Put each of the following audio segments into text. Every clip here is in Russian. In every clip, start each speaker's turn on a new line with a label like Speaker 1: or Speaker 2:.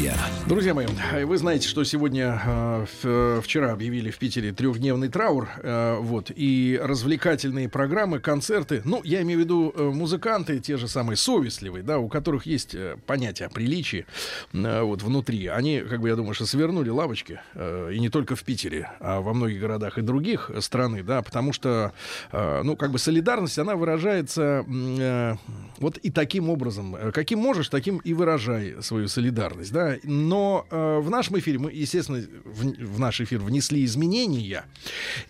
Speaker 1: друзья.
Speaker 2: Друзья мои, вы знаете, что сегодня, э, в- вчера объявили в Питере трехдневный траур, э, вот, и развлекательные программы, концерты, ну, я имею в виду э, музыканты, те же самые совестливые, да, у которых есть э, понятие о приличии, э, вот, внутри, они, как бы, я думаю, что свернули лавочки, э, и не только в Питере, а во многих городах и других страны, да, потому что, э, ну, как бы, солидарность, она выражается э, вот и таким образом, э, каким можешь, таким и выражай свою солидарность, да, но э, в нашем эфире мы, естественно, в, в наш эфир внесли изменения,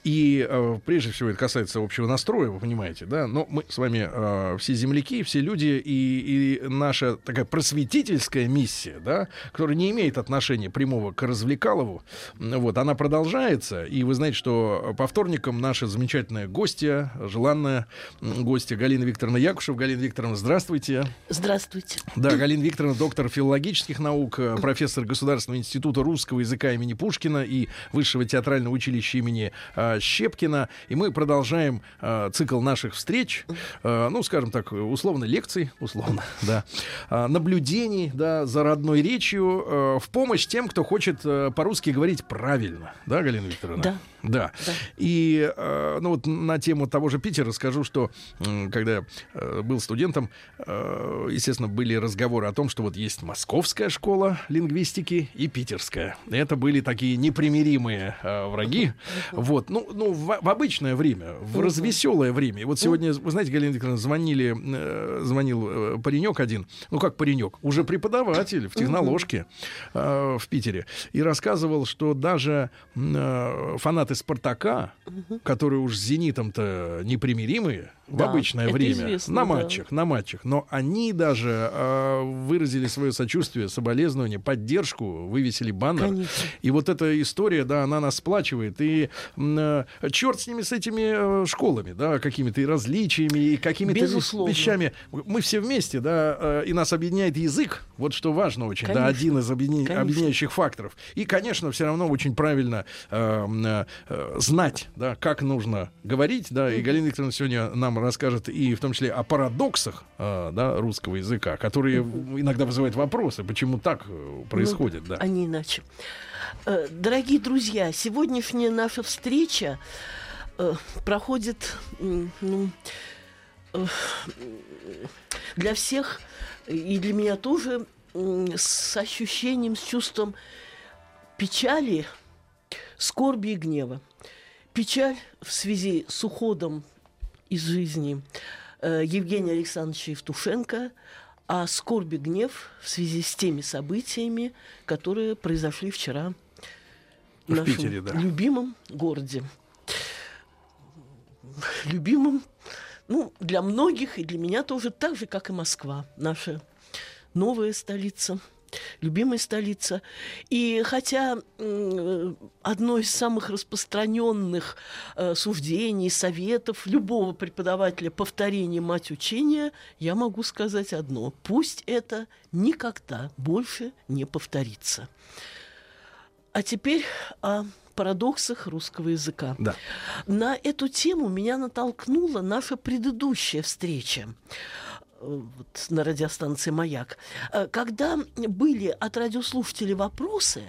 Speaker 2: и э, прежде всего это касается общего настроя, вы понимаете, да, но мы с вами э, все земляки, все люди, и, и наша такая просветительская миссия, да, которая не имеет отношения прямого к развлекалову, вот, она продолжается, и вы знаете, что по вторникам наша замечательная гостья, желанная гостья Галина Викторовна Якушев. Галина Викторовна, здравствуйте.
Speaker 3: Здравствуйте.
Speaker 2: Да, Галина Викторовна, доктор филологических наук, э, профессор Государственного института русского языка имени Пушкина и Высшего театрального училища имени э, Щепкина. И мы продолжаем э, цикл наших встреч, э, ну, скажем так, условно лекций, условно, да, э, наблюдений, да, за родной речью э, в помощь тем, кто хочет э, по-русски говорить правильно. Да, Галина Викторовна?
Speaker 3: Да.
Speaker 2: Да.
Speaker 3: Да.
Speaker 2: И э, ну вот на тему того же Питера скажу, что м, когда я э, был студентом, э, естественно, были разговоры о том, что вот есть московская школа лингвистики и питерская. Это были такие непримиримые э, враги. Вот, ну, ну в, в обычное время, в развеселое время. И вот сегодня, вы знаете, Галина Викторовна, звонили, э, звонил э, паренек один, ну как паренек, уже преподаватель в техноложке э, в Питере, и рассказывал, что даже э, фанаты Спартака, которые уж с Зенитом-то непримиримые в
Speaker 3: Да,
Speaker 2: обычное
Speaker 3: это
Speaker 2: время, на
Speaker 3: да.
Speaker 2: матчах, на матчах, но они даже э, выразили свое сочувствие, соболезнование, поддержку, вывесили баннер.
Speaker 3: Конечно.
Speaker 2: И вот эта история, да, она нас сплачивает. И э, черт с ними, с этими э, школами, да, какими-то и различиями, и какими-то
Speaker 3: Безусловно.
Speaker 2: вещами. Мы все вместе, да, э, и нас объединяет язык. Вот что важно очень, да,
Speaker 3: Конечно.
Speaker 2: один из
Speaker 3: Конечно.
Speaker 2: объединяющих факторов. И, конечно, все равно очень правильно э, э, знать, да, как нужно говорить, да, и Галина Викторовна сегодня нам расскажет и в том числе о парадоксах, э, да, русского языка, которые иногда вызывают вопросы, почему так э, происходит, да.
Speaker 3: А не иначе. Э, Дорогие друзья, сегодняшняя наша встреча э, проходит ну, э, для всех и для меня тоже м, с ощущением, с чувством печали, скорби и гнева. Печаль в связи с уходом из жизни э, Евгения Александровича Евтушенко, а скорби гнев в связи с теми событиями, которые произошли вчера в
Speaker 2: В
Speaker 3: нашем
Speaker 2: Питере, да.
Speaker 3: любимом городе. Любимом, ну, для многих и для меня тоже так же, как и Москва, наша новая столица, любимая столица. И хотя одно из самых распространенных э, суждений, советов любого преподавателя повторение мать учения, я могу сказать одно. Пусть это никогда больше не повторится. А теперь о парадоксах русского языка.
Speaker 2: Да.
Speaker 3: На эту тему меня натолкнула наша предыдущая встреча вот, на радиостанции «Маяк», э, когда были от радиослушателей вопросы,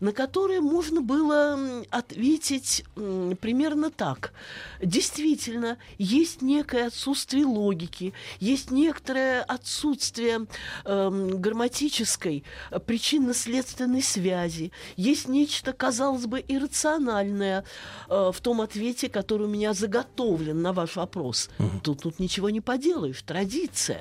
Speaker 3: на которые можно было ответить примерно так. Действительно, есть некое отсутствие логики, есть некоторое отсутствие эм, грамматической э, причинно-следственной связи, есть нечто, казалось бы, иррациональное э, в том ответе, который у меня заготовлен на ваш вопрос. Тут, тут ничего не поделаешь, традиция.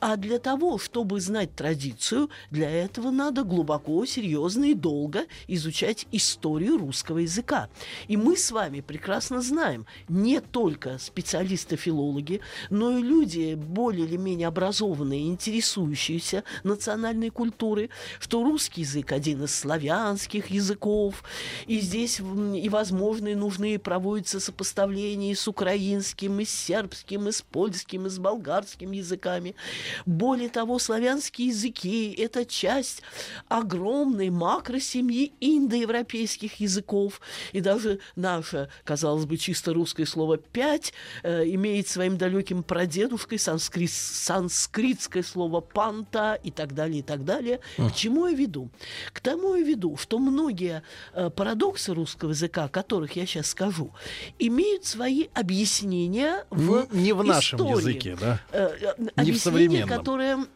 Speaker 3: А для того, чтобы знать традицию, для этого надо глубоко, серьезно и долго изучать историю русского языка. И мы с вами прекрасно знаем, не только специалисты-филологи, но и люди более или менее образованные, интересующиеся национальной культурой, что русский язык один из славянских языков, и здесь и возможны, и нужны проводятся сопоставления с украинским, и с сербским, и с польским, и с болгарским языком. Языками. Более того, славянские языки – это часть огромной макросемьи индоевропейских языков. И даже наше, казалось бы, чисто русское слово «пять» э, имеет своим далеким прадедушкой санскрит, санскритское слово «панта» и так далее, и так далее. К чему я веду? К тому я веду, что многие э, парадоксы русского языка, о которых я сейчас скажу, имеют свои объяснения в
Speaker 2: Не в нашем
Speaker 3: истории.
Speaker 2: языке, да? Не в
Speaker 3: объяснения,
Speaker 2: современном.
Speaker 3: которые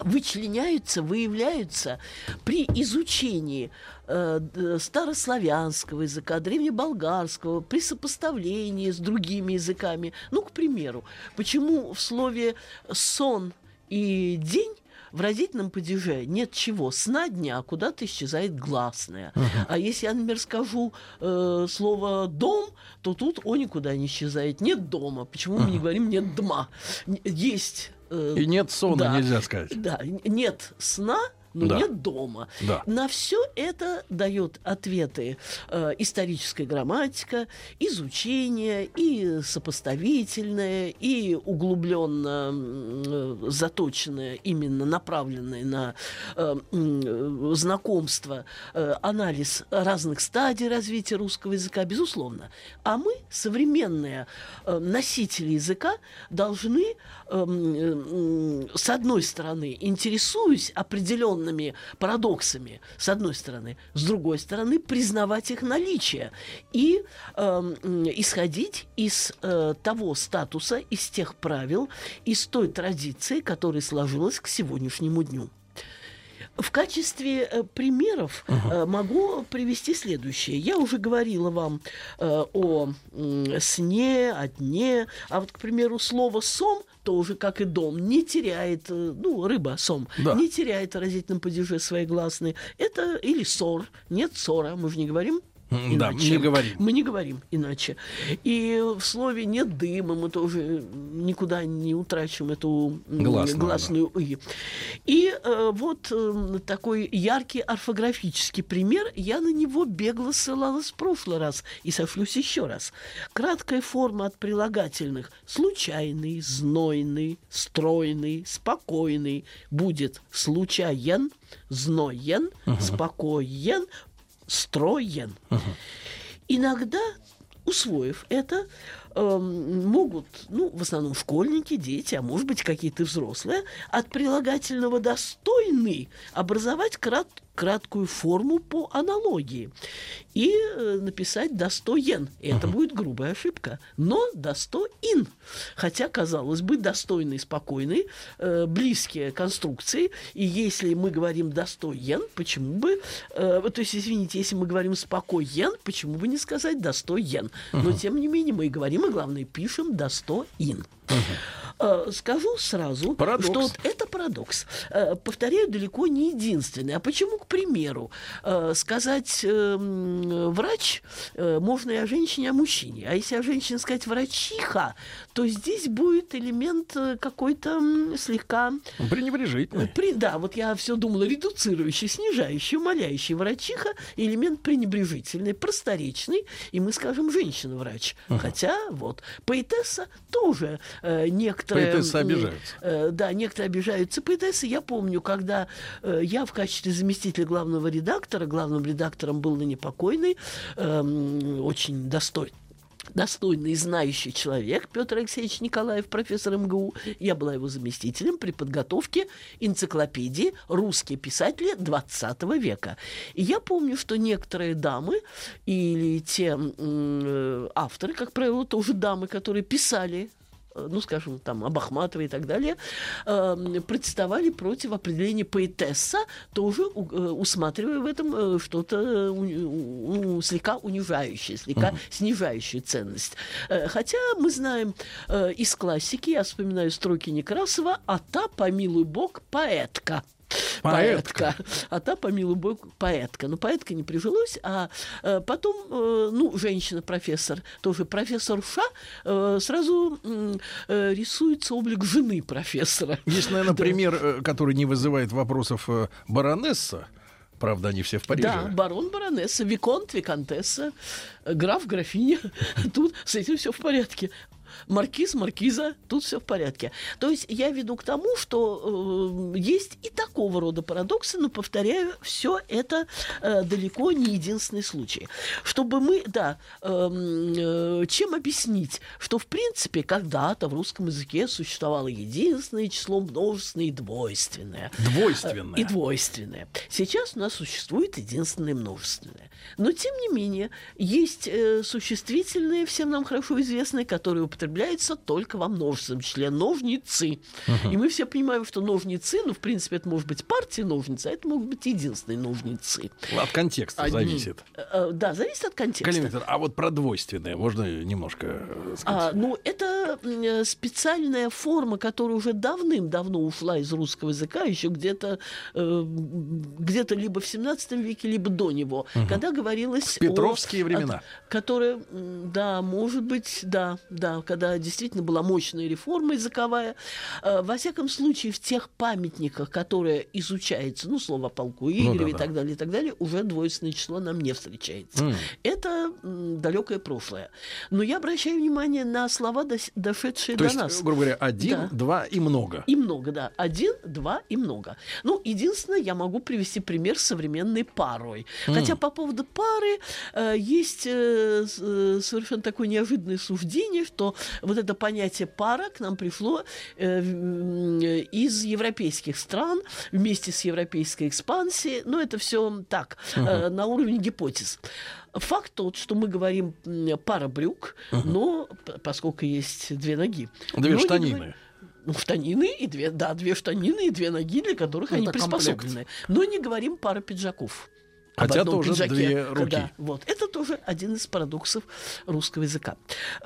Speaker 3: вычленяются, выявляются при изучении э, старославянского языка, древнеболгарского, при сопоставлении с другими языками. Ну, к примеру, почему в слове «сон» и «день» в родительном падеже нет чего. Сна дня а куда-то исчезает гласное. А если я, например, скажу э, слово «дом», то тут «о» никуда не исчезает. Нет дома. Почему мы не говорим «нет дома»? Н- Есть... э,
Speaker 2: И нет сона,
Speaker 3: да.
Speaker 2: нельзя сказать.
Speaker 3: да, нет сна, но
Speaker 2: Да.
Speaker 3: нет дома.
Speaker 2: Да.
Speaker 3: На все это дает ответы э, историческая грамматика, изучение и сопоставительное, и углубленно э, заточенное, именно направленное на э, э, знакомство, э, анализ разных стадий развития русского языка, безусловно. А мы, современные э, носители языка, должны, э, м, с одной стороны, интересуясь определенными парадоксами, с одной стороны, с другой стороны, признавать их наличие и м, исходить из э, того статуса, из тех правил, из той традиции, которая сложилась к сегодняшнему дню. В качестве э, примеров э, могу привести следующее. Я уже говорила вам э, о сне, о дне, а вот, к примеру, слово «сом» тоже, как и дом, не теряет, ну, рыба, сом,
Speaker 2: Да.
Speaker 3: не теряет в родительном падеже свои гласные. Это или ссор, нет ссора, мы же не говорим
Speaker 2: М, Да,
Speaker 3: иначе.
Speaker 2: не говорим.
Speaker 3: Мы не говорим иначе. И в слове нет дыма, мы тоже никуда не утрачиваем эту м,
Speaker 2: Гласную, да.
Speaker 3: «и». И э, вот э, такой яркий орфографический пример. Я на него бегло ссылалась в прошлый раз и сошлюсь еще раз. Краткая форма от прилагательных случайный, знойный, стройный, спокойный будет случайен, зноен, спокоен, строен. Иногда, усвоив это, эм, могут, ну, в основном школьники, дети, а может быть, какие-то взрослые, от прилагательного «достойный» образовать крат- краткую форму по аналогии и э, написать «достоин». Это будет грубая ошибка. Но «достоин». Хотя, казалось бы, достойный, спокойный, э, близкие конструкции. И если мы говорим «достоин», почему бы... э, то есть, извините, если мы говорим «спокоен», почему бы не сказать «достоин»? Но, тем не менее, мы и говорим, и, главное, пишем «достоин». Э, Скажу сразу,
Speaker 2: Парадокс.
Speaker 3: что вот это парадокс. Э, Повторяю, далеко не единственный. А почему, к примеру, э, сказать э, м, врач можно и о женщине, и о мужчине. А если о женщине сказать врачиха, то здесь будет элемент какой-то слегка
Speaker 2: Пренебрежительный.
Speaker 3: при, да, вот я все думала, редуцирующий, снижающий, умоляющий врачиха, элемент пренебрежительный, просторечный, и мы скажем женщина-врач. Хотя вот поэтесса тоже э, некоторые...
Speaker 2: Поэтессы обижаются.
Speaker 3: э, да, некоторые обижаются поэтессы. Я помню, когда э, я в качестве заместителя главного редактора, главным редактором был ныне покойный, эм, очень достойный достойный и знающий человек Петр Алексеевич Николаев, профессор МГУ. Я была его заместителем при подготовке энциклопедии «Русские писатели XX века». И я помню, что некоторые дамы или те э, авторы, как правило, тоже дамы, которые писали ну, скажем, там, об Ахматовой и так далее, э, протестовали против определения поэтесса, тоже у- э, усматривая в этом э, что-то э, у- у- слегка унижающее, слегка снижающее ценность. Э, Хотя мы знаем э, из классики, я вспоминаю строки Некрасова, «А та, помилуй бог, поэтка».
Speaker 2: Поэтка.
Speaker 3: А та, помилуй бог, поэтка. Но поэтка не прижилось, а э, потом, э, ну, женщина-профессор, тоже профессор Ша, э, сразу рисуется облик жены профессора.
Speaker 2: Есть, наверное, пример, который не вызывает вопросов баронесса. Правда, они все в Париже.
Speaker 3: Да, барон, баронесса, виконт, виконтесса, граф, графиня. Тут с этим все в порядке. Маркиз, маркиза, тут все в порядке. То есть я веду к тому, что э, есть и такого рода парадоксы, но, повторяю, все это э, далеко не единственный случай. Чтобы мы, да, эм, э, чем объяснить, что, в принципе, когда-то в русском языке существовало единственное число множественное и двойственное.
Speaker 2: Двойственное.
Speaker 3: И двойственное. Сейчас у нас существует единственное множественное. Но, тем не менее, есть э, существительные, всем нам хорошо известные, которые употребляются только во множественном числе. Ножницы. И мы все понимаем, что ножницы, ну, в принципе, это может быть партия ножницы, а это могут быть единственные ножницы.
Speaker 2: От контекста
Speaker 3: Одни.
Speaker 2: зависит.
Speaker 3: Э, э, Да, зависит от контекста.
Speaker 2: Калиметр, а вот про двойственное можно немножко э, сказать?
Speaker 3: А, ну, это специальная форма, которая уже давным-давно ушла из русского языка, еще где-то где-то либо в 17 веке, либо до него, когда говорилось
Speaker 2: Петровские
Speaker 3: о,
Speaker 2: времена.
Speaker 3: о- которая, м, да, может быть, да, да, когда действительно была мощная реформа языковая. Э, во всяком случае, в тех памятниках, которые изучаются, ну, слово о полку Игореве и
Speaker 2: да-да.
Speaker 3: так далее, и так далее, уже двойственное число нам не встречается.
Speaker 2: М.
Speaker 3: Это далекое прошлое. Но я обращаю внимание на слова, дошедшие
Speaker 2: То
Speaker 3: до
Speaker 2: есть,
Speaker 3: нас.
Speaker 2: грубо говоря, один,
Speaker 3: Да.
Speaker 2: два и много.
Speaker 3: И много, да. Один, два и много. Ну, единственное, я могу привести пример с современной парой. Хотя по поводу пары э, есть э, э, совершенно такое неожиданное суждение, что вот это понятие пара к нам пришло э, из европейских стран вместе с европейской экспансией. Но это все так, э, на уровне гипотез. Факт тот, что мы говорим пара брюк, но п- поскольку есть две ноги.
Speaker 2: Две
Speaker 3: но
Speaker 2: штанины.
Speaker 3: говорим- ну, штанины и две, да, две штанины и две ноги, для которых
Speaker 4: Это
Speaker 3: они
Speaker 4: комплект.
Speaker 3: приспособлены. Но не говорим пара пиджаков.
Speaker 2: Хотя тоже
Speaker 3: пиджаке.
Speaker 2: две руки.
Speaker 3: Да, вот. Это тоже один из парадоксов русского языка.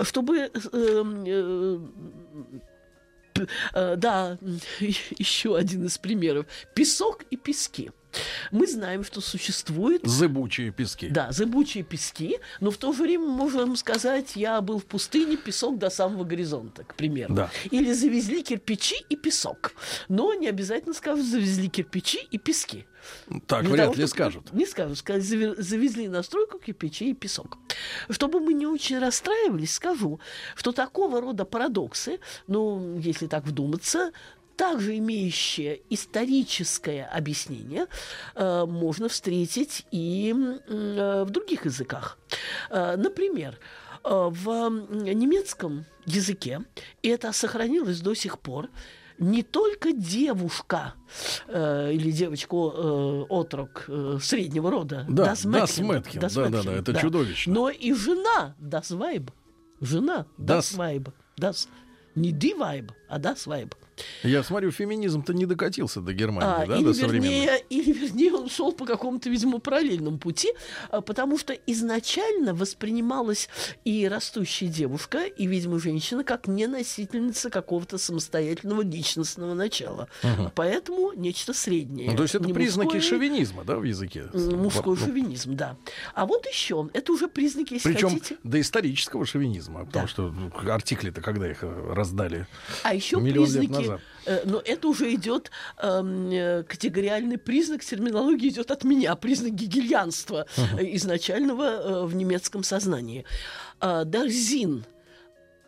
Speaker 3: Чтобы э, э, э, да, еще один из примеров. Песок и пески. Мы знаем, что существует
Speaker 2: Зыбучие пески.
Speaker 3: да, зыбучие пески, но в то же время можем сказать, я был в пустыне, песок до самого горизонта, к примеру.
Speaker 2: Да.
Speaker 3: Или завезли кирпичи и песок. Но не обязательно скажут, завезли кирпичи и пески.
Speaker 2: Так
Speaker 3: Для
Speaker 2: вряд
Speaker 3: того,
Speaker 2: ли скажут.
Speaker 3: Не скажут, «Зави- завезли на стройку кирпичи и песок. Чтобы мы не очень расстраивались, скажу, что такого рода парадоксы, ну, если так вдуматься, также имеющие историческое объяснение, э, можно встретить и э, в других языках. Э, например, в немецком языке, и это сохранилось до сих пор, не только девушка э, или девочка э, отрок э, среднего рода,
Speaker 2: Да,
Speaker 3: das
Speaker 2: das
Speaker 3: Mädchen,
Speaker 2: Mädchen,
Speaker 3: das
Speaker 2: да-да-да,
Speaker 3: Mädchen,
Speaker 2: это чудовищно.
Speaker 3: Но и жена das Weib, жена das,
Speaker 2: Das.
Speaker 3: Weib, das не die Weib, а das Weib.
Speaker 2: Я смотрю, феминизм-то не докатился до Германии,
Speaker 3: А,
Speaker 2: да,
Speaker 3: или,
Speaker 2: до
Speaker 3: вернее, или, вернее, он шел по какому-то, видимо, параллельному пути, а, потому что изначально воспринималась и растущая девушка, и, видимо, женщина как неносительница какого-то самостоятельного личностного начала. Поэтому нечто среднее.
Speaker 2: Ну, то есть это
Speaker 3: Не
Speaker 2: признаки
Speaker 3: мужское,
Speaker 2: шовинизма, да, в языке?
Speaker 3: Мужской
Speaker 2: ну,
Speaker 3: шовинизм, да. А вот еще, это уже признаки, если
Speaker 2: Причем
Speaker 3: хотите.
Speaker 2: доисторического шовинизма, потому
Speaker 3: Да.
Speaker 2: что ну, артикли-то когда их раздали?
Speaker 3: А еще признаки, но это уже идет эм, э, категориальный признак, терминология идет от меня, признак гегельянства э, изначального э, в немецком сознании. А, Sinn,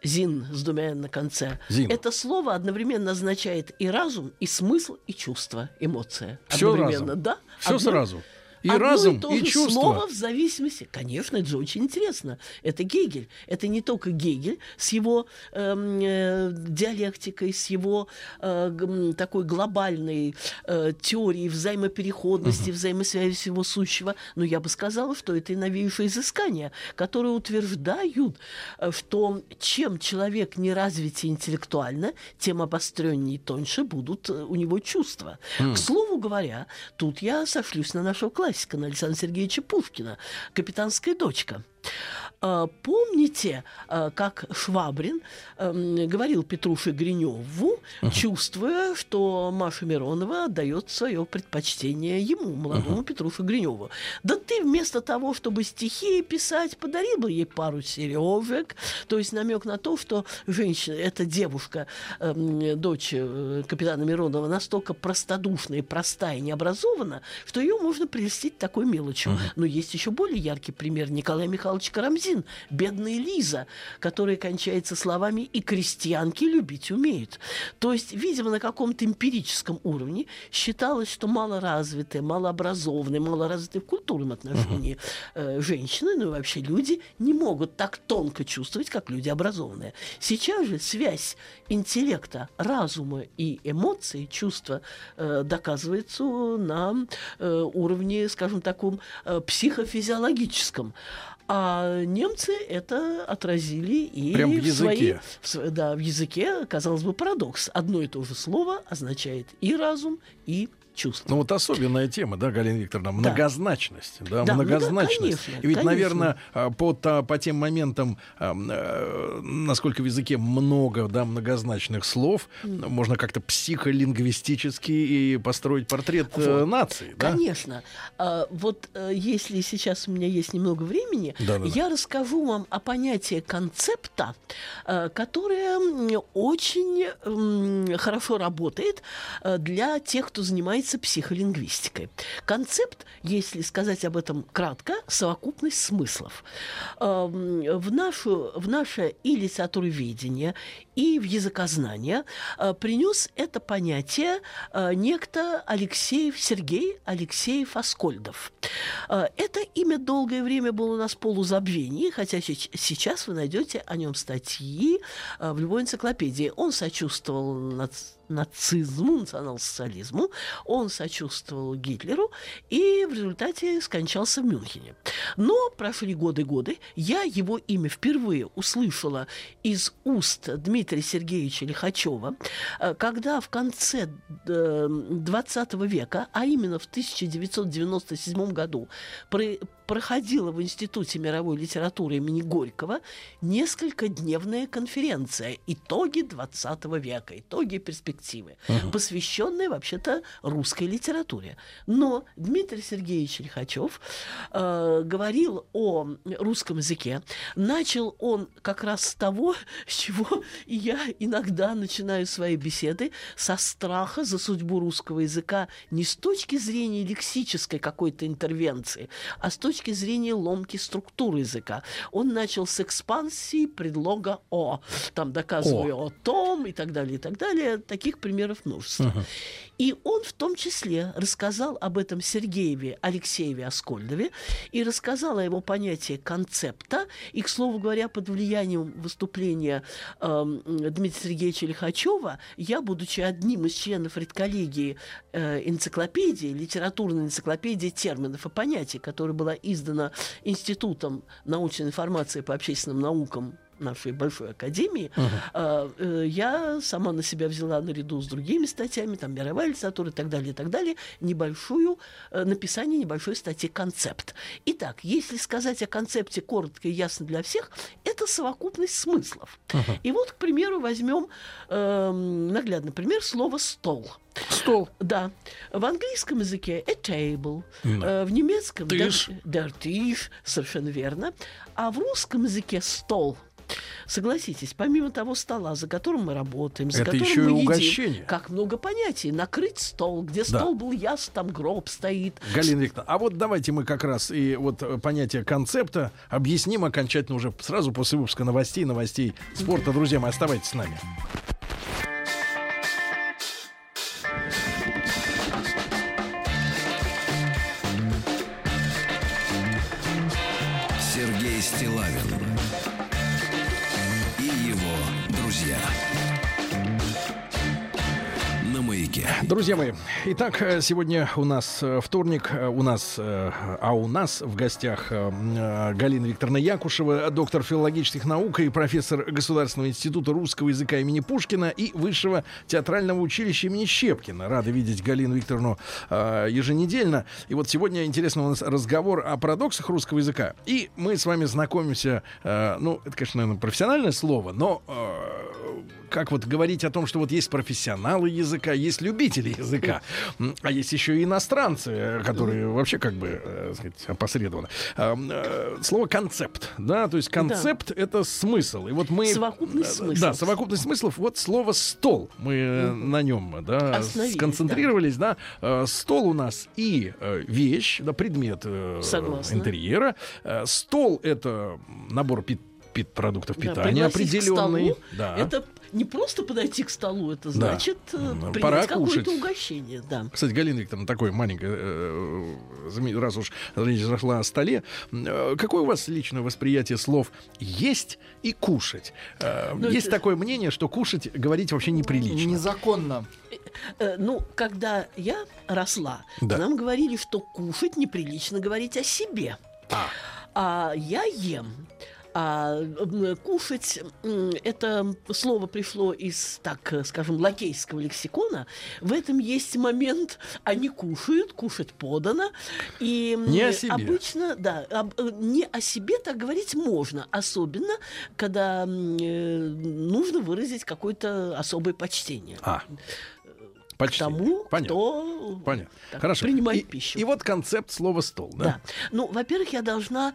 Speaker 3: Зин с двумя «н» на конце.
Speaker 2: Зин.
Speaker 3: Это слово одновременно означает и разум, и смысл, и чувство, эмоция.
Speaker 2: Всё
Speaker 3: одновременно,
Speaker 2: разом.
Speaker 3: да?
Speaker 2: Все
Speaker 3: Одно-
Speaker 2: сразу. И
Speaker 3: Одно
Speaker 2: разум,
Speaker 3: и, то
Speaker 2: и
Speaker 3: же
Speaker 2: чувство.
Speaker 3: слово в зависимости. Конечно, это же очень интересно. Это Гегель. Это не только Гегель с его эм, э, диалектикой, с его э, г- м, такой глобальной э, теорией взаимопереходности, взаимосвязи всего сущего. Но я бы сказала, что это и новейшие изыскания, которые утверждают, э, что чем человек не развитие интеллектуально, тем обостреннее и тоньше будут э, у него чувства. К слову говоря, тут я сошлюсь на нашего классика, на Александра Сергеевича Пушкина, «Капитанская дочка». А, Помните, а, как Швабрин эм, говорил Петруше Гриневу, чувствуя, что Маша Миронова отдает свое предпочтение ему, молодому Петруше Гриневу. Да ты вместо того, чтобы стихи писать, подарил бы ей пару сережек. То есть намек на то, что женщина, эта девушка, эм, дочь э, капитана Миронова, настолько простодушна и простая и необразована, что ее можно прельстить такой мелочью. Но есть еще более яркий пример Николай Михайлович Карамзин, сын, бедная Лиза, которая кончается словами «и крестьянки любить умеют». То есть, видимо, на каком-то эмпирическом уровне считалось, что малоразвитые, малообразованные, малоразвитые в культурном отношении э, женщины, ну и вообще люди, не могут так тонко чувствовать, как люди образованные. Сейчас же связь интеллекта, разума и эмоций, чувства э, доказывается на э, уровне, скажем, таком э, психофизиологическом. А немцы это отразили и
Speaker 2: Прям в
Speaker 3: в
Speaker 2: языке.
Speaker 3: в да, в языке, казалось бы, парадокс. Одно и то же слово означает и разум, и чувство.
Speaker 2: Ну вот особенная тема, да, Галина Викторовна,
Speaker 3: Да.
Speaker 2: многозначность, да,
Speaker 3: Да, ну да,
Speaker 2: многозначность.
Speaker 3: конечно,
Speaker 2: И ведь,
Speaker 3: конечно.
Speaker 2: наверное, а, по, та- по тем моментам, а, э, насколько в языке много, да, многозначных слов, можно как-то психолингвистически и построить портрет э,
Speaker 3: Вот.
Speaker 2: нации, да?
Speaker 3: Конечно. А, вот э, если сейчас у меня есть немного времени,
Speaker 2: Да-да-да.
Speaker 3: я расскажу вам о понятии концепта, которое очень хорошо работает для тех, кто занимается психолингвистикой. Концепт, если сказать об этом кратко, совокупность смыслов. Эм, В, нашу, в наше и литературоведение, и в языкознание э, принес это понятие э, некто Алексеев Сергей Алексеев Аскольдов. Э, Это имя долгое время было у нас в хотя сейчас вы найдете о нем статьи в любой энциклопедии. Он сочувствовал нац- нацизму, национал-социализму, он сочувствовал Гитлеру и в результате скончался в Мюнхене. Но прошли годы-годы, я его имя впервые услышала из уст Дмитрия Сергеевича Лихачева, э, когда в конце э, 20 века, а именно в 1997 году, проходила в Институте мировой литературы имени Горького несколькодневная конференция «Итоги 20 века», «Итоги перспективы», посвященная вообще-то русской литературе. Но Дмитрий Сергеевич Лихачев э, говорил о русском языке. Начал он как раз с того, с чего я иногда начинаю свои беседы со страха за судьбу русского языка не с точки зрения лексической какой-то интервенции, а с точки зрения ломки структуры языка. Он начал с экспансии предлога «о», там доказывая о, том и так далее, и так далее. Таких примеров множество. И он в том числе рассказал об этом Сергееве Алексееве Аскольдове и рассказал о его понятии концепта. И, к слову говоря, под влиянием выступления эм, Дмитрия Сергеевича Лихачева, я, будучи одним из членов редколлегии э, энциклопедии, литературной энциклопедии терминов и понятий, которая была издана Институтом научной информации по общественным наукам нашей большой академии, а, э, я сама на себя взяла наряду с другими статьями, там мировая литература и так далее, и так далее, небольшую, э, написание небольшой статьи «Концепт». Итак, если сказать о концепте коротко и ясно для всех, это совокупность смыслов. И вот, к примеру, возьмем эм, наглядный пример слова «стол».
Speaker 2: Стол.
Speaker 3: Да. В английском языке a table, э, в немецком der, der Tisch, совершенно верно. А в русском языке стол. Согласитесь, помимо того стола, за которым мы работаем, за
Speaker 2: Это
Speaker 3: которым
Speaker 2: еще и
Speaker 3: мы едим,
Speaker 2: угощение.
Speaker 3: как много понятий. Накрыть стол, где
Speaker 2: Да.
Speaker 3: стол был яс, там гроб стоит.
Speaker 2: Галина Викторовна, а вот давайте мы как раз и вот э, понятие концепта объясним окончательно уже сразу после выпуска новостей, новостей спорта. Друзья мои, оставайтесь с нами.
Speaker 1: Сергей Стилавин Друзья
Speaker 2: мои, итак, э, сегодня у нас э, вторник, э, у нас, а у нас в гостях Галина Викторовна Якушева, доктор филологических наук и профессор Государственного института русского языка имени Пушкина и Высшего театрального училища имени Щепкина. Рады видеть Галину Викторовну еженедельно. И вот сегодня интересно у нас разговор о парадоксах русского языка. И мы с вами знакомимся, ну, это, конечно, наверное, профессиональное слово, но как вот говорить о том, что вот есть профессионалы языка, есть любители языка, а есть еще и иностранцы, э, которые вообще как бы, э, сказать, опосредованно. Э, Слово концепт, да, то есть концепт это смысл. И вот мы...
Speaker 3: Совокупность
Speaker 2: э,
Speaker 3: смыслов.
Speaker 2: Да, совокупность смыслов. Вот слово стол. Мы э, на нем, да, сконцентрировались, да. Э, Стол у нас и э, вещь, да, предмет э,
Speaker 3: Согласна.
Speaker 2: интерьера. Э, Стол это набор пит- пит- продуктов
Speaker 3: Да,
Speaker 2: питания
Speaker 3: пригласить к
Speaker 2: определенный.
Speaker 3: столу,
Speaker 2: Да.
Speaker 3: Это не просто подойти к столу, это
Speaker 2: Да.
Speaker 3: значит э,
Speaker 2: М,
Speaker 3: принять
Speaker 2: пора
Speaker 3: какое-то
Speaker 2: кушать.
Speaker 3: угощение. Да.
Speaker 2: Кстати, Галина Викторовна, такое маленькое, э, заме- раз уж речь зашла о столе, э, какое у вас личное восприятие слов «есть» и «кушать»? Э,
Speaker 3: Ну,
Speaker 2: Есть
Speaker 3: это-
Speaker 2: такое мнение, что кушать говорить вообще неприлично.
Speaker 4: Незаконно.
Speaker 3: Э, Ну, когда я росла,
Speaker 2: Да.
Speaker 3: нам говорили, что кушать неприлично говорить о себе.
Speaker 2: А.
Speaker 3: А я ем. А кушать это слово пришло из, так э, скажем, лакейского лексикона. В этом есть момент, они кушают, кушать подано. И
Speaker 2: Не о себе.
Speaker 3: обычно, да, об- э, не о себе так говорить можно, особенно когда э, нужно выразить какое-то особое почтение
Speaker 2: А.
Speaker 3: к
Speaker 2: Почти.
Speaker 3: тому,
Speaker 2: Понятно.
Speaker 3: кто
Speaker 2: Понятно.
Speaker 3: так,
Speaker 2: Хорошо.
Speaker 3: принимает
Speaker 2: и,
Speaker 3: пищу.
Speaker 2: И вот концепт слова стол, да?
Speaker 3: Да. Ну, во-первых, я должна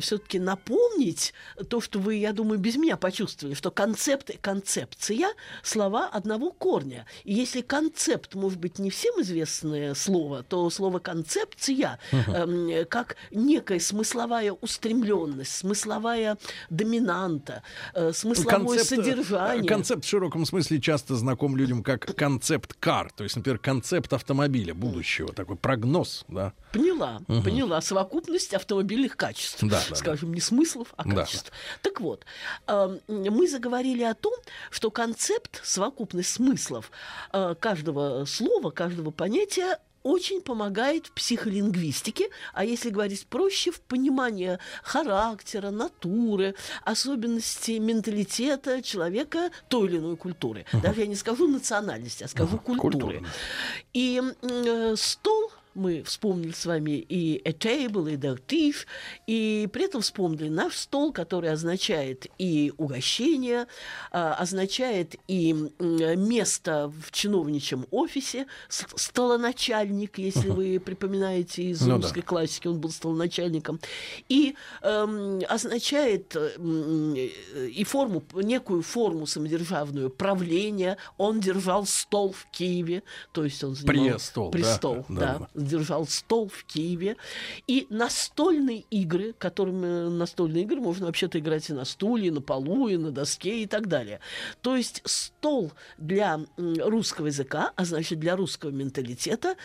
Speaker 3: все-таки напомнить то, что вы, я думаю, без меня почувствовали, что концепт и концепция слова одного корня. И если концепт, может быть, не всем известное слово, то слово концепция эм, как некая смысловая устремленность, смысловая доминанта, э, смысловое
Speaker 2: э,
Speaker 3: содержание.
Speaker 2: концепт в широком смысле часто знаком людям как концепт кар, то есть, например, концепт автомобиля будущего, такой прогноз, да.
Speaker 3: Поняла, поняла. Совокупность автомобильных качеств.
Speaker 2: Да, да,
Speaker 3: Скажем, не смыслов, а
Speaker 2: Да.
Speaker 3: качеств. Так вот, э, мы заговорили о том, что концепт, совокупность смыслов э, каждого слова, каждого понятия очень помогает в психолингвистике, а если говорить проще, в понимании характера, натуры, особенностей менталитета человека той или иной культуры. Даже я не скажу национальности, а скажу культуры.
Speaker 2: Культура, да.
Speaker 3: И э, стол мы вспомнили с вами и a table, и the dish, и при этом вспомнили наш стол, который означает и угощение, а, означает и место в чиновничьем офисе, столоначальник, если вы припоминаете из
Speaker 2: Ну да.
Speaker 3: русской классики, он был столоначальником, и эм, означает э, м, э, и форму, некую форму самодержавную правления. Он держал стол в Киеве, то есть он занимал
Speaker 2: Престол, да.
Speaker 3: престол,
Speaker 2: Да,
Speaker 3: да,
Speaker 2: да.
Speaker 3: Держал стол в Киеве. И настольные игры, которыми настольные игры можно вообще-то играть и на стуле, и на полу, и на доске и так далее. То есть стол для русского языка, а значит для русского менталитета,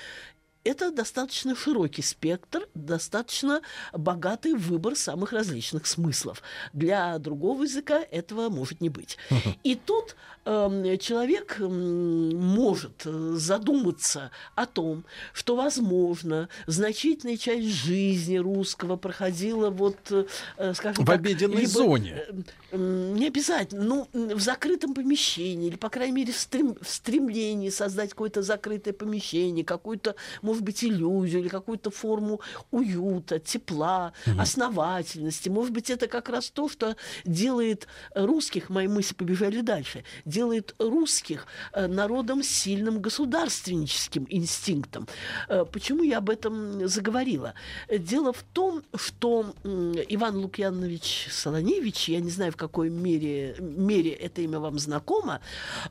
Speaker 3: это достаточно широкий спектр, достаточно богатый выбор самых различных смыслов. Для другого языка этого может не быть. И тут человек м, может э, задуматься о том, что, возможно, значительная часть жизни русского проходила вот, э, скажем
Speaker 2: В
Speaker 3: так,
Speaker 2: обеденной
Speaker 3: либо,
Speaker 2: зоне.
Speaker 3: э, Не обязательно, ну, в закрытом помещении, или, по крайней мере, в, стрем- в стремлении создать какое-то закрытое помещение, какую-то, может быть, иллюзию, или какую-то форму уюта, тепла, основательности. Может быть, это как раз то, что делает русских, мои мысли побежали дальше, делает русских э, народом с сильным государственническим инстинктом. Э, Почему я об этом заговорила? Дело в том, что Иван Лукьянович Солоневич, я не знаю, в какой мере, мере это имя вам знакомо,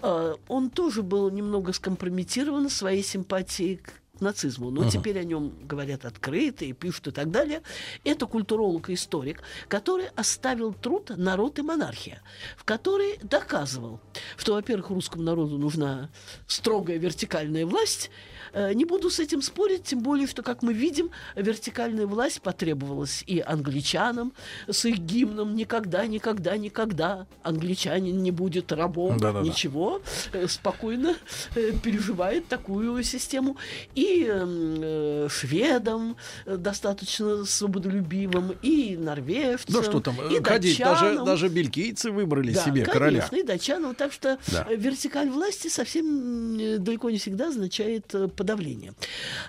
Speaker 3: э, он тоже был немного скомпрометирован своей симпатией к нацизму. Но теперь о нем говорят открыто и пишут и так далее. Это культуролог и историк, который оставил труд «Народ и монархия», в который доказывал, что, во-первых, русскому народу нужна строгая вертикальная власть. Э, Не буду с этим спорить, тем более, что, как мы видим, вертикальная власть потребовалась и англичанам с их гимном «Никогда, никогда, никогда англичанин не будет рабом».
Speaker 2: Да-да-да.
Speaker 3: Ничего, э, спокойно э, переживает такую систему. И и э, шведам достаточно свободолюбивым, и норвежцам,
Speaker 2: Ну что там,
Speaker 3: и
Speaker 2: ходить, даже, даже бельгийцы выбрали
Speaker 3: Да,
Speaker 2: себе
Speaker 3: конечно,
Speaker 2: короля.
Speaker 3: и датчанам. Так что
Speaker 2: Да.
Speaker 3: вертикаль власти совсем далеко не всегда означает э, подавление.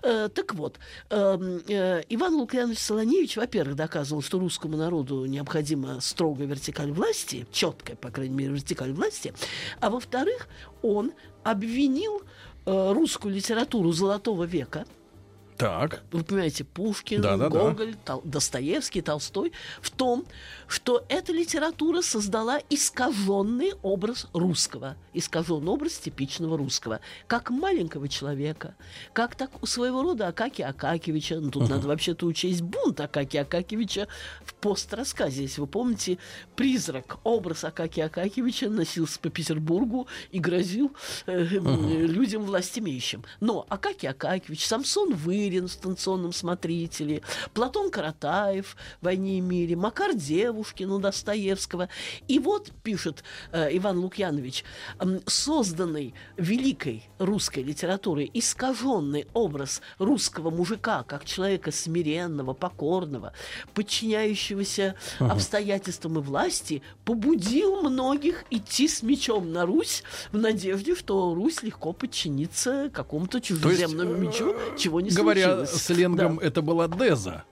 Speaker 3: Э, так вот, э, э, Иван Лукьянович Солоневич, во-первых, доказывал, что русскому народу необходима строгая вертикаль власти, четкая, по крайней мере, вертикаль власти, а во-вторых, он обвинил э, русскую литературу Золотого века
Speaker 2: Так.
Speaker 3: вы понимаете, Пушкин,
Speaker 2: Да-да-да.
Speaker 3: Гоголь, Тол- Достоевский, Толстой, в том, что эта литература создала искаженный образ русского, искаженный образ типичного русского, как маленького человека, как так у своего рода Акакия Акакевича. Ну, тут надо вообще-то учесть бунт Акакия Акакевича в пострассказе. Если вы помните, призрак, образ Акакия Акакевича носился по Петербургу и грозил э, э, людям властимеющим. Но Акакий Акакевич, Самсон Вырин в «Станционном смотрителе», Платон Каратаев в «Войне и мире», Макар Девушкин у Достоевского. И вот, пишет э, Иван Лукьянович, м, созданный великой русской литературой искаженный образ русского мужика как человека смиренного, покорного, подчиняющегося обстоятельствам и власти, побудил многих идти с мечом на Русь в надежде, что Русь легко подчинится какому-то
Speaker 2: есть,
Speaker 3: чужеземному
Speaker 2: э,
Speaker 3: мечу, чего не
Speaker 2: говоря
Speaker 3: случилось.
Speaker 2: сленгом,
Speaker 3: Да.
Speaker 2: это была Деза.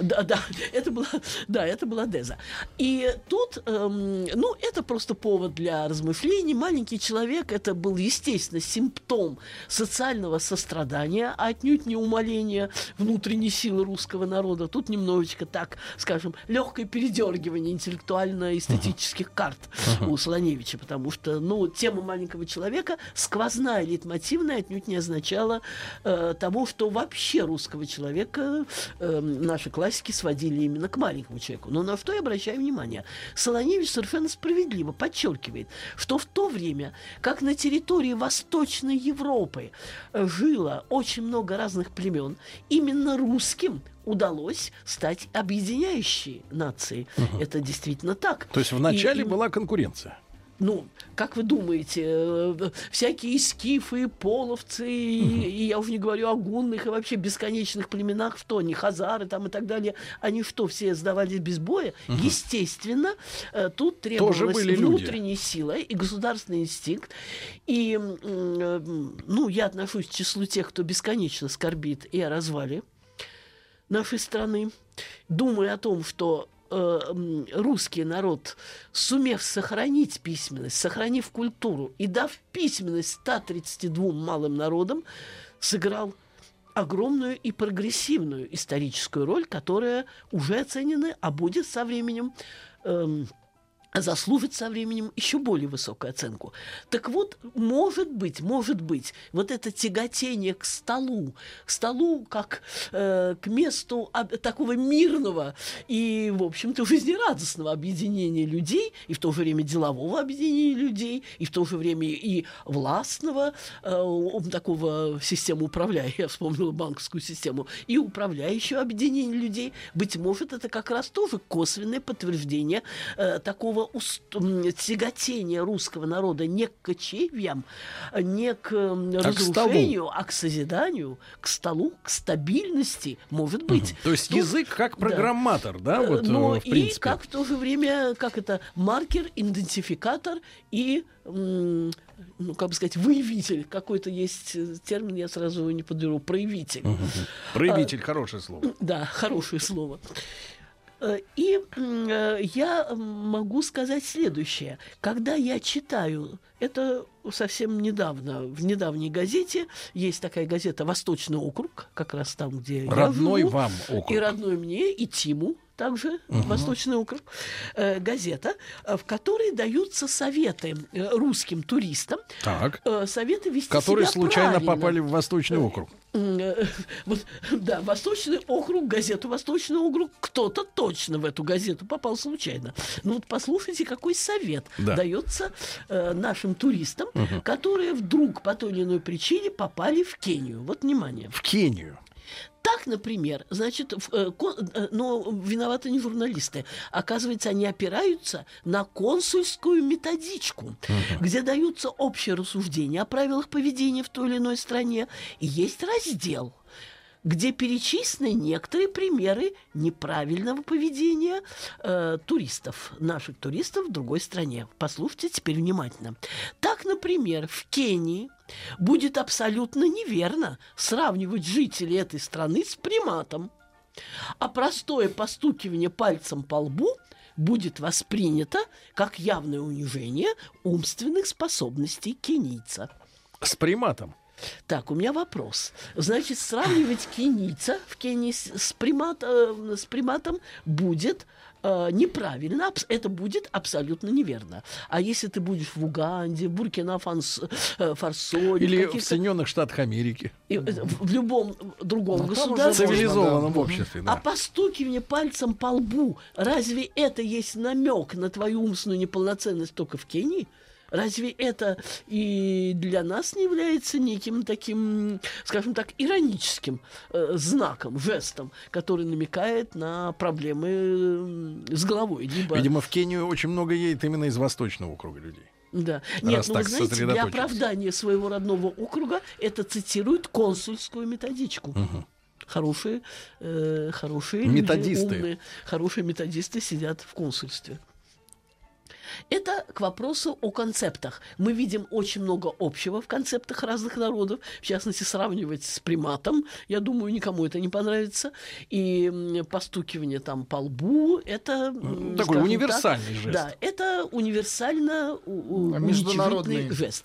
Speaker 3: Да, да, это была, да, это была Деза. И тут, эм, ну, это просто повод для размышлений. Маленький человек, это был, естественно, симптом социального сострадания, а отнюдь не умаления внутренней силы русского народа. Тут немножечко так, скажем, легкое передергивание интеллектуально-эстетических карт у Солоневича, потому что, ну, тема маленького человека сквозная, лейтмотивная, отнюдь не означала э, того, что вообще русского человека э, наши классики сводили именно к маленькому человеку. Но на что я обращаю внимание? Солоневич совершенно справедливо подчеркивает, что в то время, как на территории Восточной Европы э, жило очень много разных племен, именно русским удалось стать объединяющей нацией. Это действительно так.
Speaker 2: То есть вначале
Speaker 3: и-
Speaker 2: была конкуренция.
Speaker 3: Ну, как вы думаете, э, всякие скифы, половцы, и, и я уже не говорю о гунных и вообще бесконечных племенах, что они, хазары там и так далее, они что, все сдавались без боя? Естественно, э, тут требовалась
Speaker 2: были люди.
Speaker 3: внутренняя сила и государственный инстинкт. И, э, ну, я отношусь к числу тех, кто бесконечно скорбит и о развале нашей страны, думая о том, что э, русский народ, сумев сохранить письменность, сохранив культуру и дав письменность 132 малым народам, сыграл огромную и прогрессивную историческую роль, которая уже оценена, а будет со временем эм, заслужит со временем еще более высокую оценку. Так вот, может быть, может быть, вот это тяготение к столу, к столу как э, к месту об- такого мирного и, в общем-то, жизнерадостного объединения людей, и в то же время делового объединения людей, и в то же время и властного э, такого систему управляя, я вспомнила банковскую систему, и управляющего объединения людей, быть может, это как раз тоже косвенное подтверждение э, такого уст- м, тяготения русского народа не к кочевьям, не к
Speaker 2: А к
Speaker 3: разрушению, а к созиданию, к столу, к стабильности, может быть.
Speaker 2: То есть
Speaker 3: Ну,
Speaker 2: язык как
Speaker 3: да.
Speaker 2: программатор, да, вот, э,
Speaker 3: но
Speaker 2: в принципе.
Speaker 3: и как в то же время, как это, маркер, идентификатор и, ну, как бы сказать, выявитель. Какой-то есть э, термин, я сразу его не подберу, проявитель.
Speaker 2: Проявитель, хорошее слово.
Speaker 3: Да, хорошее слово. Э, И э, я могу сказать следующее. Когда я читаю, это совсем недавно, в недавней газете, есть такая газета «Восточный округ», как раз там, где я
Speaker 2: Родной
Speaker 3: живу.
Speaker 2: вам округ.
Speaker 3: И родной мне, и Тиму также, Восточный округ, э, газета, э, в которой даются советы русским туристам,
Speaker 2: Так.
Speaker 3: э, советы вести
Speaker 2: Которые
Speaker 3: себя
Speaker 2: случайно
Speaker 3: правильно.
Speaker 2: попали в Восточный округ.
Speaker 3: Э, Вот, да, Восточный округ, газету Восточный округ, кто-то точно в эту газету попал случайно. Ну вот послушайте, какой совет
Speaker 2: Да.
Speaker 3: дается э, нашим туристам, которые вдруг по той или иной причине попали в Кению. Вот внимание.
Speaker 2: В Кению.
Speaker 3: Так, например, значит, э, э, но виноваты не журналисты. Оказывается, они опираются на консульскую методичку, где даются общие рассуждения о правилах поведения в той или иной стране. И есть раздел где перечислены некоторые примеры неправильного поведения э, туристов, наших туристов в другой стране. Послушайте теперь внимательно. Так, например, в Кении будет абсолютно неверно сравнивать жителей этой страны с приматом. А простое постукивание пальцем по лбу будет воспринято как явное унижение умственных способностей кенийца.
Speaker 2: С приматом.
Speaker 3: Так, у меня вопрос. Значит, сравнивать кенийца в Кении с, примат, э, с приматом будет э, неправильно, это будет абсолютно неверно. А если ты будешь в Уганде, в Буркина-Фасо,
Speaker 2: Или в Соединенных Штатах Америки.
Speaker 3: в любом другом
Speaker 4: Ну,
Speaker 3: государстве,
Speaker 2: цивилизованном
Speaker 4: да.
Speaker 2: обществе,
Speaker 3: а
Speaker 2: да.
Speaker 3: постукивание пальцем по лбу, разве это есть намек на твою умственную неполноценность только в Кении? Разве это и для нас не является неким таким, скажем так, ироническим э, знаком, жестом, который намекает на проблемы с головой? Либо,
Speaker 2: Видимо, в Кению очень много едет именно из восточного круга людей.
Speaker 3: да. Нет, ну вы знаете, для оправдания своего родного округа это цитирует консульскую методичку. Хорошие, э, хорошие люди,
Speaker 2: Методисты.
Speaker 3: умные, хорошие методисты сидят в консульстве. Это к вопросу о концептах. Мы видим очень много общего в концептах разных народов. В частности, сравнивать с приматом, я думаю, никому это не понравится. И постукивание там по лбу, это... м,
Speaker 2: Такой универсальный
Speaker 3: так,
Speaker 2: жест.
Speaker 3: Да, это универсально
Speaker 4: Международный.
Speaker 3: жест.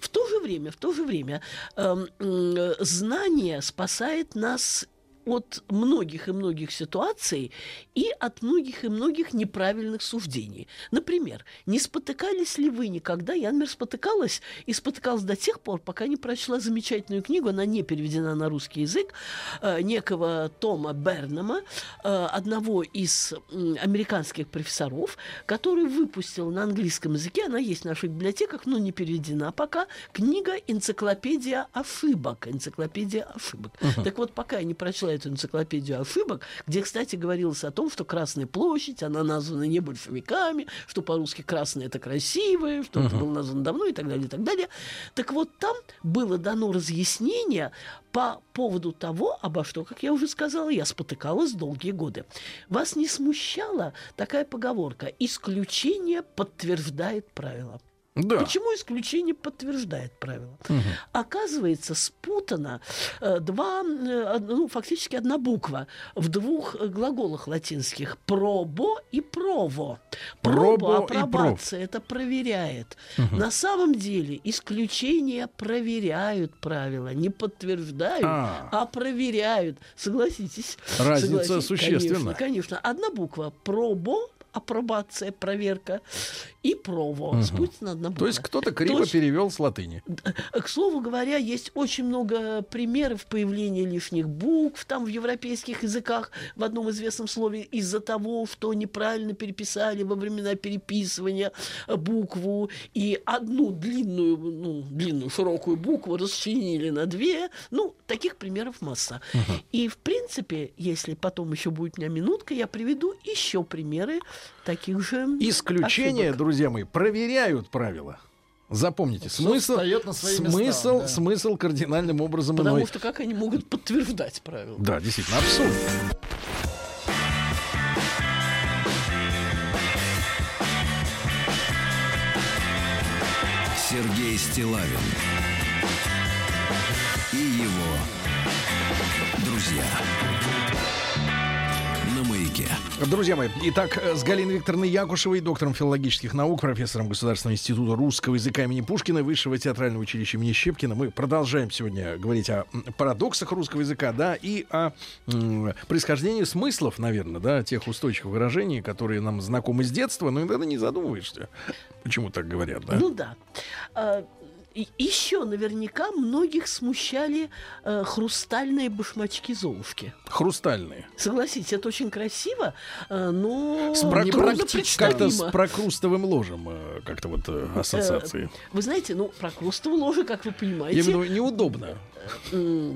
Speaker 3: В то же время, в то же время, эм, м, знание спасает нас от многих и многих ситуаций и от многих и многих неправильных суждений. Например, не спотыкались ли вы никогда, я, например, спотыкалась и спотыкалась до тех пор, пока не прочла замечательную книгу, она не переведена на русский язык, э, некого Тома Бернама, э, одного из американских профессоров, который выпустил на английском языке, она есть в наших библиотеках, но не переведена пока, книга «Энциклопедия ошибок». Энциклопедия ошибок. Так вот, пока я не прочла эту энциклопедию ошибок, где, кстати, говорилось о том, что Красная площадь, она названа не большевиками, что по-русски красное это красивое, что это было названо давно и так далее, и так далее. Так вот, там было дано разъяснение по поводу того, обо что, как я уже сказала, я спотыкалась долгие годы. Вас не смущала такая поговорка «исключение подтверждает правило».
Speaker 2: Да.
Speaker 3: Почему исключение подтверждает правило? Оказывается, спутано э, два, э, ну, фактически одна буква в двух глаголах латинских пробо и прово.
Speaker 2: Пробо
Speaker 3: апробация, это проверяет. На самом деле исключения проверяют правила, не подтверждают,
Speaker 2: А.
Speaker 3: а, проверяют. Согласитесь?
Speaker 2: Разница
Speaker 3: Согласитесь?
Speaker 2: существенна.
Speaker 3: Конечно, конечно. Одна буква пробо, апробация, проверка, и прово. Спутана одна буква.
Speaker 2: То есть кто-то криво
Speaker 3: Точно.
Speaker 2: перевел с латыни.
Speaker 3: К слову говоря, есть очень много примеров появления лишних букв там в европейских языках в одном известном слове из-за того, что неправильно переписали во времена переписывания э, букву и одну длинную, ну, длинную широкую букву расчленили на две. Ну, таких примеров масса. И, в принципе, если потом еще будет у меня минутка, я приведу еще примеры таких же
Speaker 2: Исключения,
Speaker 3: ошибок.
Speaker 2: друзья мои, проверяют правила. Запомните,
Speaker 4: Всё
Speaker 2: смысл,
Speaker 4: на свои места,
Speaker 2: смысл,
Speaker 4: да.
Speaker 2: смысл кардинальным образом
Speaker 3: Потому
Speaker 2: иной.
Speaker 3: что как они могут подтверждать правила?
Speaker 2: Да, действительно, абсурд.
Speaker 1: Сергей Стилавин и его друзья маяке.
Speaker 2: Друзья мои, итак, э, с Галиной Викторовной Якушевой, доктором филологических наук, профессором Государственного института русского языка имени Пушкина, Высшего театрального училища имени Щепкина, мы продолжаем сегодня говорить о парадоксах русского языка, да, и о м, происхождении смыслов, наверное, да, тех устойчивых выражений, которые нам знакомы с детства, но иногда не задумываешься, почему так говорят, да?
Speaker 3: Ну да. И еще наверняка многих смущали э, хрустальные башмачки Золушки.
Speaker 2: Хрустальные.
Speaker 3: Согласитесь, это очень красиво, э, но
Speaker 2: С прокру- Как-то с прокрустовым ложем э, как-то вот э, ассоциации.
Speaker 3: Вы знаете, ну, про крустову ложе, как вы
Speaker 2: Я
Speaker 3: понимаете,
Speaker 2: в виду, неудобно.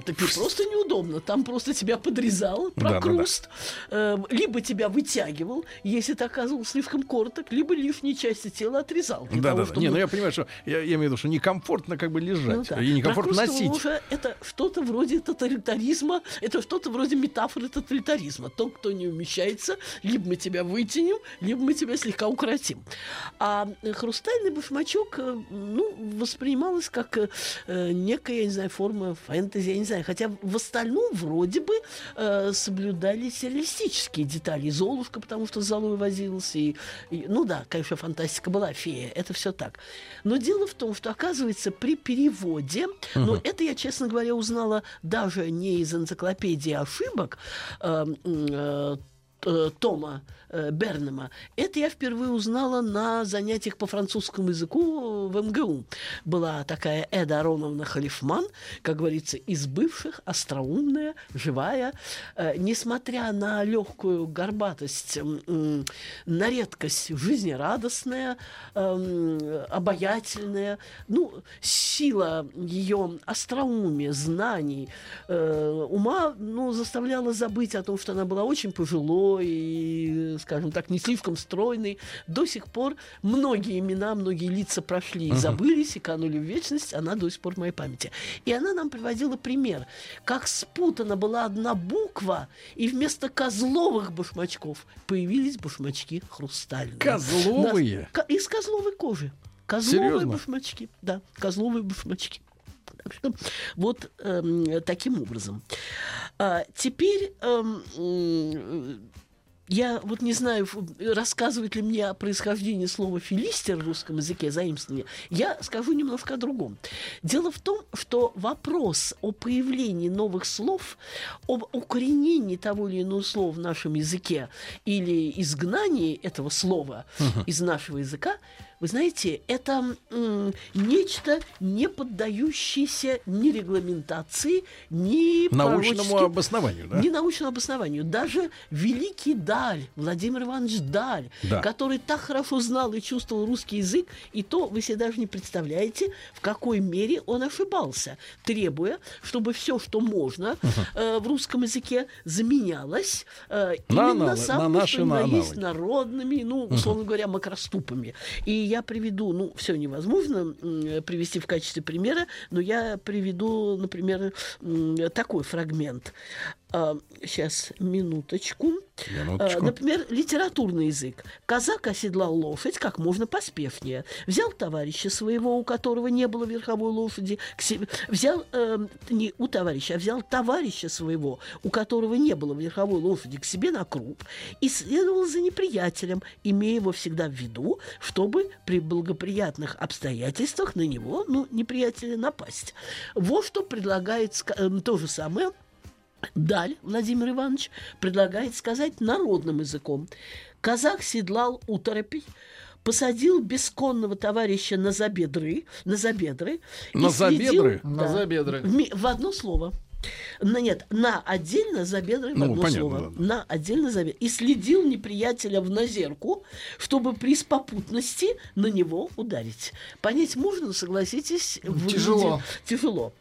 Speaker 3: Так не просто неудобно, там просто тебя подрезал
Speaker 2: Да, да, да.
Speaker 3: прокруст, э, либо тебя вытягивал, если ты оказывался слишком короток, либо лишние части тела отрезал.
Speaker 2: Да,
Speaker 3: того,
Speaker 2: да, да.
Speaker 3: чтобы
Speaker 2: Не, ну я понимаю, что я, я имею в виду, что некомфортно как бы
Speaker 3: Ну
Speaker 2: лежать,
Speaker 3: да.
Speaker 2: и некомфортно
Speaker 3: Прокрустовая
Speaker 2: носить.
Speaker 3: ложа это что-то вроде тоталитаризма, это что-то вроде метафоры тоталитаризма. То, кто не умещается, либо мы тебя вытянем, либо мы тебя слегка укоротим. А э, хрустальный башмачок, э, ну, воспринималось как э, некая, я не знаю, форма фэнтези, я не знаю. Хотя в остальном вроде бы э, соблюдались реалистические детали. И Золушка, потому что с Золой возился. И, и- ну да, конечно, фантастика была, фея, это все так. Но дело в том, что, оказывается, при переводе, ну, это я, честно говоря, узнала даже не из энциклопедии ошибок, э, э, Тома э, Бернема. Это я впервые узнала на занятиях по французскому языку в МГУ. Была такая Эда Ароновна Халифман, как говорится, из бывших, остроумная, живая. Э, несмотря на легкую горбатость, на редкость жизнерадостная, эм, обаятельная, ну, сила ее остроумия, знаний, э, ума, ну, заставляла забыть о том, что она была очень пожилой и, скажем так, не слишком стройной. До сих пор многие имена, многие лица прошли и забылись, и канули в вечность, она до сих пор в моей памяти. И она нам приводила пример, как спутана была одна буква, и вместо козловых башмачков появились башмачки хрустальные.
Speaker 2: Козловые?
Speaker 3: Из козловой кожи. Козловые
Speaker 2: Серьезно?
Speaker 3: башмачки. Да, козловые башмачки. Что вот эм, таким образом. А, теперь м, я вот не знаю, рассказывает ли мне о происхождении слова «филистер» в русском языке, заимствование. Я скажу немножко о другом. Дело в том, что вопрос о появлении новых слов, об укоренении того или иного слова в нашем языке или изгнании этого слова из нашего языка, вы знаете, это нечто, не поддающееся ни регламентации, ни
Speaker 2: Научному обоснованию, да?
Speaker 3: не научному обоснованию. Даже великий Даль, Владимир Иванович Даль,
Speaker 2: Да.
Speaker 3: который так хорошо знал и чувствовал русский язык, и то вы себе даже не представляете, в какой мере он ошибался, требуя, чтобы все, что можно э, в русском языке, заменялось э,
Speaker 2: На
Speaker 3: именно
Speaker 2: аналы-
Speaker 3: самыми,
Speaker 2: на наши
Speaker 3: что ни на
Speaker 2: на
Speaker 3: есть народными, ну, условно говоря, макроступами. И я приведу, ну, все невозможно привести в качестве примера, но я приведу, например, такой фрагмент. Сейчас, минуточку.
Speaker 2: Минуточку.
Speaker 3: А, Например, литературный язык. Казак оседлал лошадь как можно поспешнее. Взял товарища своего, у которого не было верховой лошади, к себе, взял э, не у товарища, а взял товарища своего, у которого не было верховой лошади, к себе на круп и следовал за неприятелем, имея его всегда в виду, чтобы при благоприятных обстоятельствах на него, ну, неприятеля напасть. Вот что предлагает э, то же самое Даль Владимир Иванович предлагает сказать народным языком. Казак седлал уторопий, посадил бесконного товарища на забедры, на забедры,
Speaker 2: На
Speaker 3: следил-
Speaker 2: забедры?
Speaker 4: На
Speaker 3: Да.
Speaker 4: забедры.
Speaker 3: В одно слово. На, нет, на отдельно забедры в
Speaker 2: Ну,
Speaker 3: одно
Speaker 2: понятно,
Speaker 3: слово.
Speaker 2: ладно.
Speaker 3: На отдельно забедры. И следил неприятеля в назерку, чтобы при попутности на него ударить. Понять можно, согласитесь? выглядит
Speaker 4: Тяжело.
Speaker 3: Тяжело.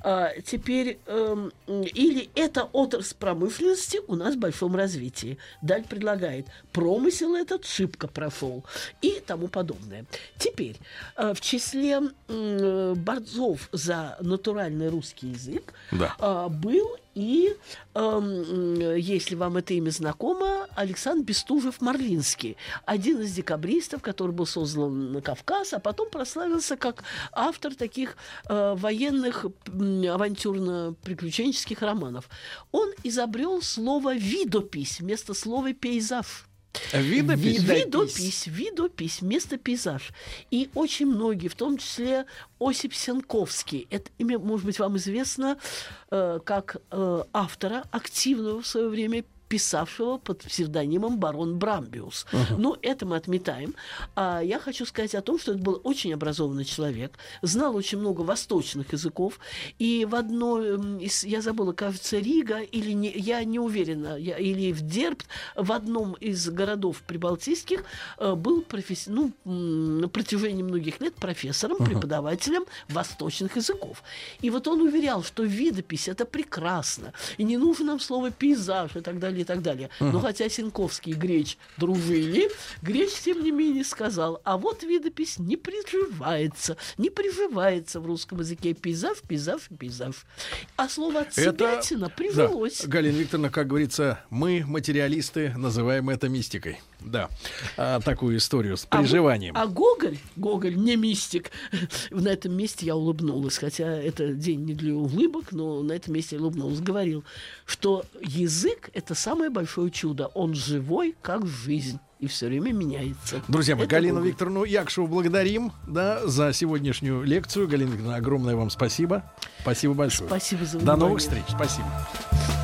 Speaker 3: А, теперь, эм, или эта отрасль промышленности у нас в большом развитии. Даль предлагает, промысел этот шибко прошел и тому подобное. Теперь, э, в числе м, борцов за натуральный русский язык
Speaker 2: Да.
Speaker 3: А, был и, м, если вам это имя знакомо, Александр Бестужев-Марлинский, один из декабристов, который был создан на Кавказ, а потом прославился как автор таких э, военных авантюрно-приключенческих романов. Он изобрел слово «видопись» вместо слова «пейзаж».
Speaker 2: Видопись?
Speaker 3: Видопись, видопись вместо пейзаж. И очень многие, в том числе Осип Сенковский, это имя, может быть, вам известно, э, как э, автора, активного в свое время писавшего под псевдонимом барон Брамбиус. Uh-huh. Но это мы отметаем. А я хочу сказать о том, что это был очень образованный человек, знал очень много восточных языков, и в одной из, я забыла, кажется, Рига, или не, я не уверена, я, или в Дербт, в одном из городов прибалтийских э, был професс... ну, на протяжении многих лет профессором, uh-huh. преподавателем восточных языков. И вот он уверял, что видопись это прекрасно, и не нужно нам слово пейзаж и так далее, и так далее. Uh-huh. Но хотя Синковский и Греч дружили, Греч, тем не менее, сказал, а вот видопись не приживается, не приживается в русском языке пейзаж, пейзаж, пейзаж. А слово «отсебятина» это... привелось.
Speaker 2: Да. Галина Викторовна, как говорится, мы, материалисты, называем это мистикой. Да, а, такую историю с приживанием.
Speaker 3: А, а Гоголь, Гоголь не мистик. На этом месте я улыбнулась, хотя это день не для улыбок, но на этом месте я улыбнулась. Говорил, что язык — это самое большое чудо. Он живой, как жизнь и все время меняется.
Speaker 2: Друзья мои, Галину Гоголь. Викторовну Якшеву благодарим да, за сегодняшнюю лекцию. Галина Викторовна, огромное вам спасибо. Спасибо большое.
Speaker 3: Спасибо за
Speaker 2: внимание. До новых встреч. Спасибо.